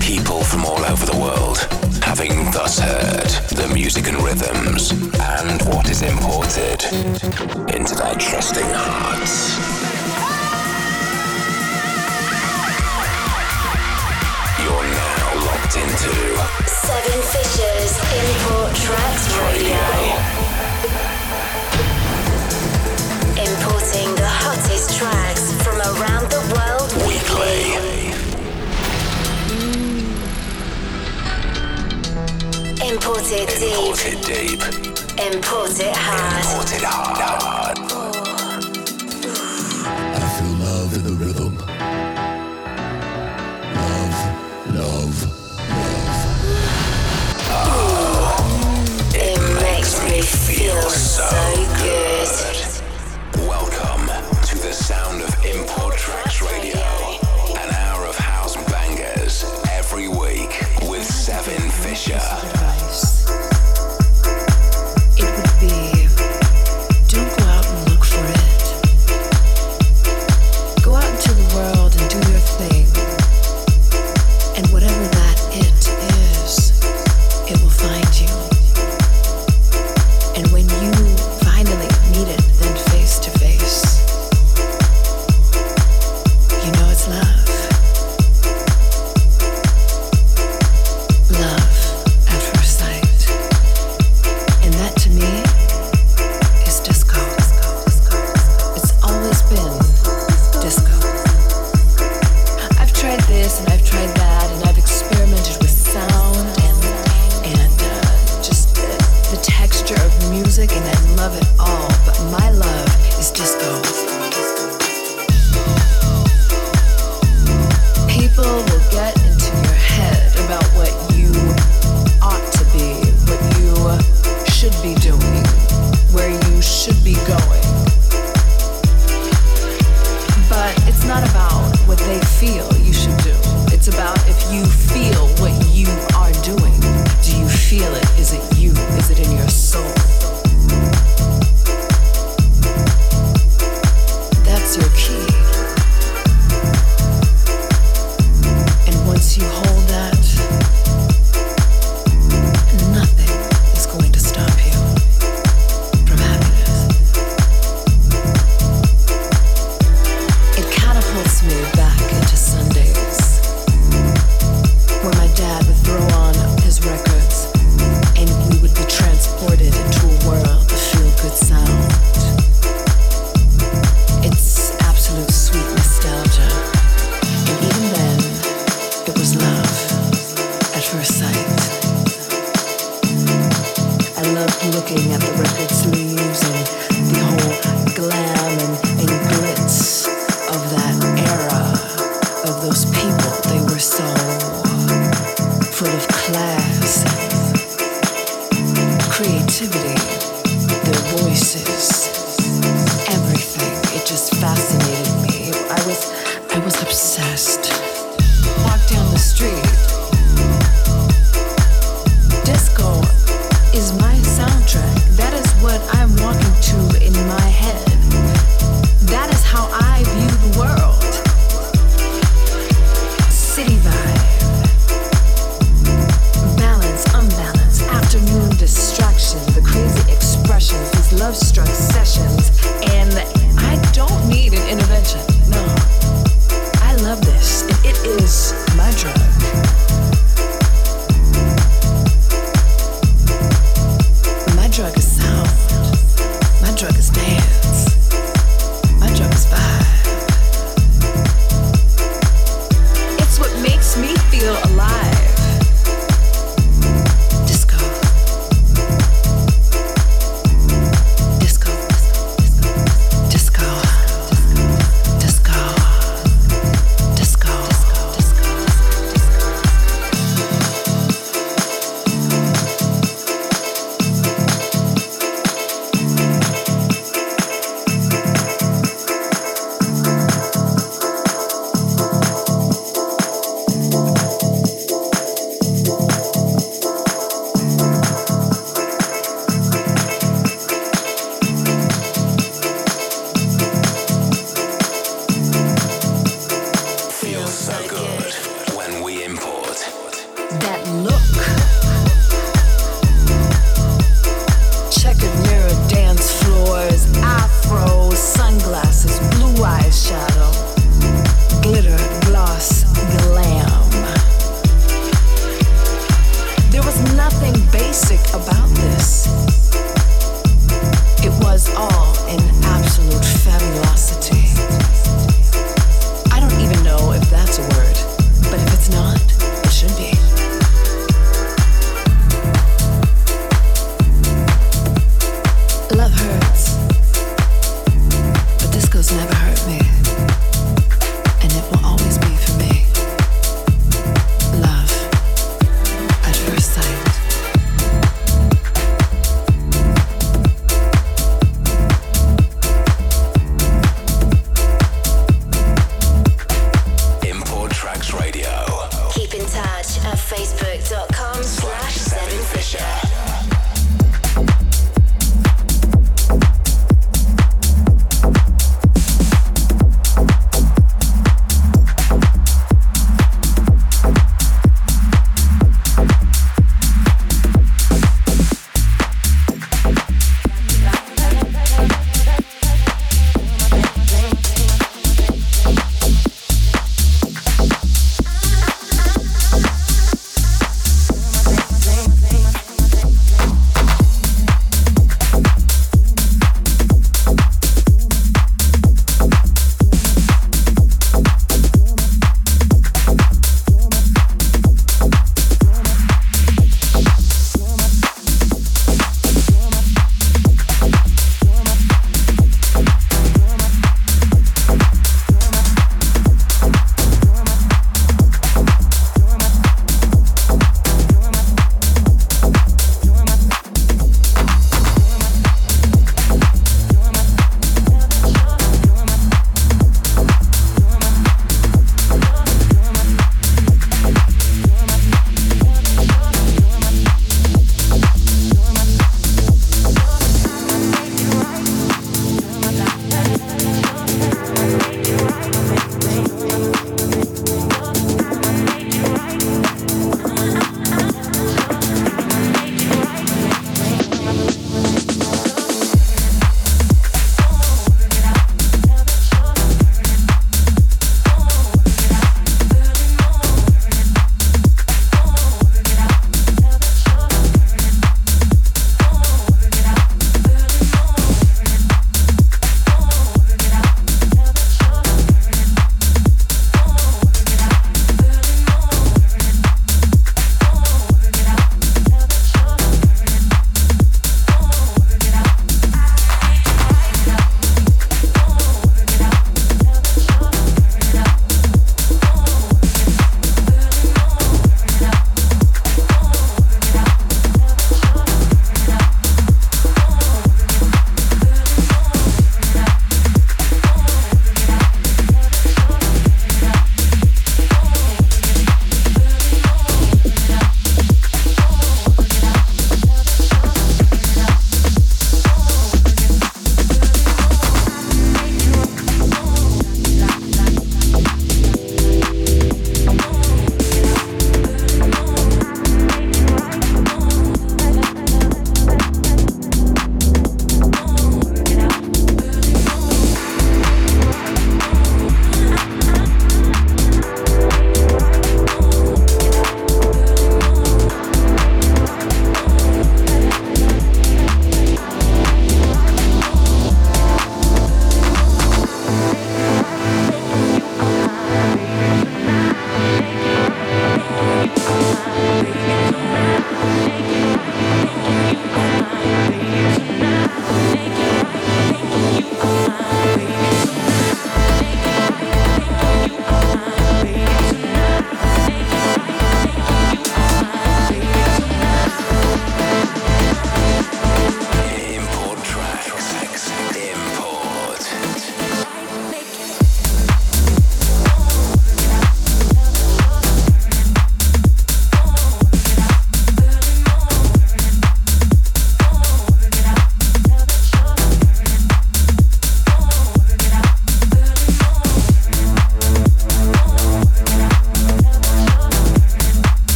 People from all over the world, having thus heard the music and rhythms and what is imported into their trusting hearts. You're now locked into Seven Fishes Import Tracks Radio. Importing hottest tracks from around the world weekly. Imported deep. Imported deep. Imported hard. Imported hard. I feel love in the rhythm. Love, love, love. It makes me feel so good.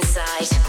Party,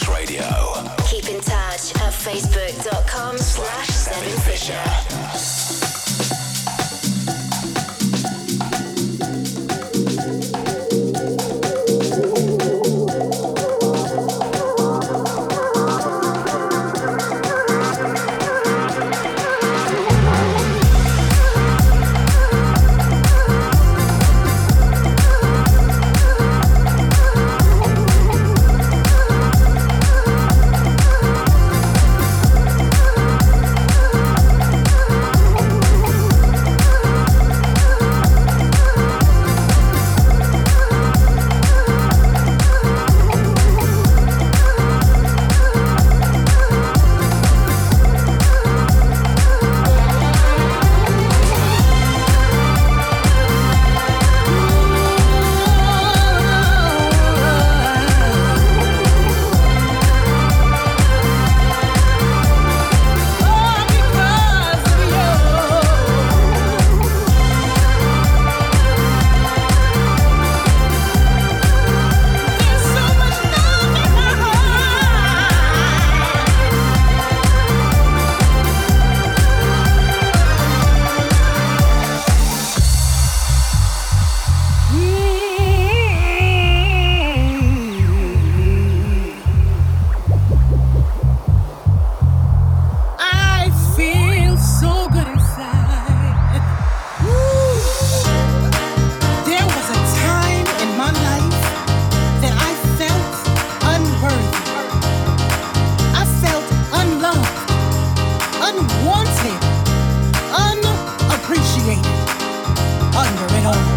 Radio. Keep in touch at facebook.com under it all.